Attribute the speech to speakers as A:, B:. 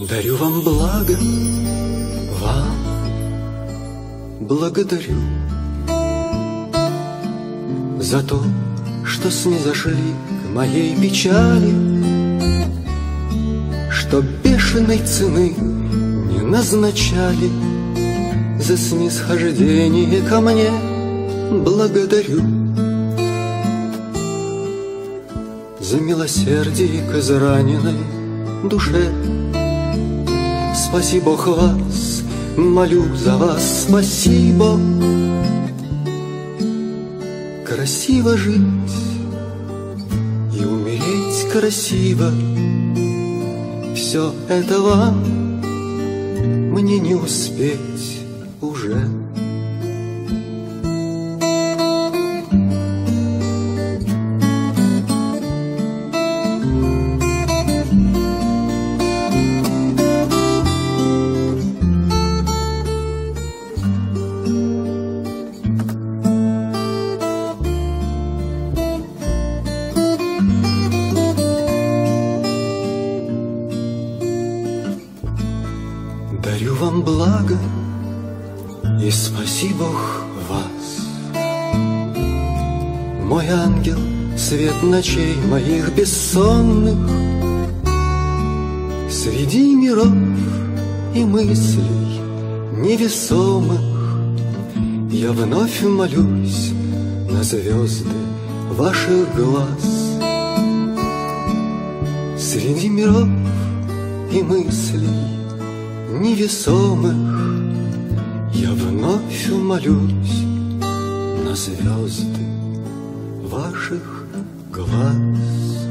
A: Дарю вам благо, вам благодарю За то, что снизошли к моей печали Что бешеной цены не назначали За снисхождение ко мне. Благодарю За милосердие к израненной душе Спаси Бог вас, молю за вас, спасибо. Красиво жить и умереть красиво, Все это вам мне не успеть уже. Дарю вам благо и спаси Бог вас. Мой ангел, свет ночей моих бессонных, Среди миров и мыслей невесомых Я вновь молюсь на звезды ваших глаз. Среди миров и мыслей невесомых Я вновь молюсь на звезды ваших глаз.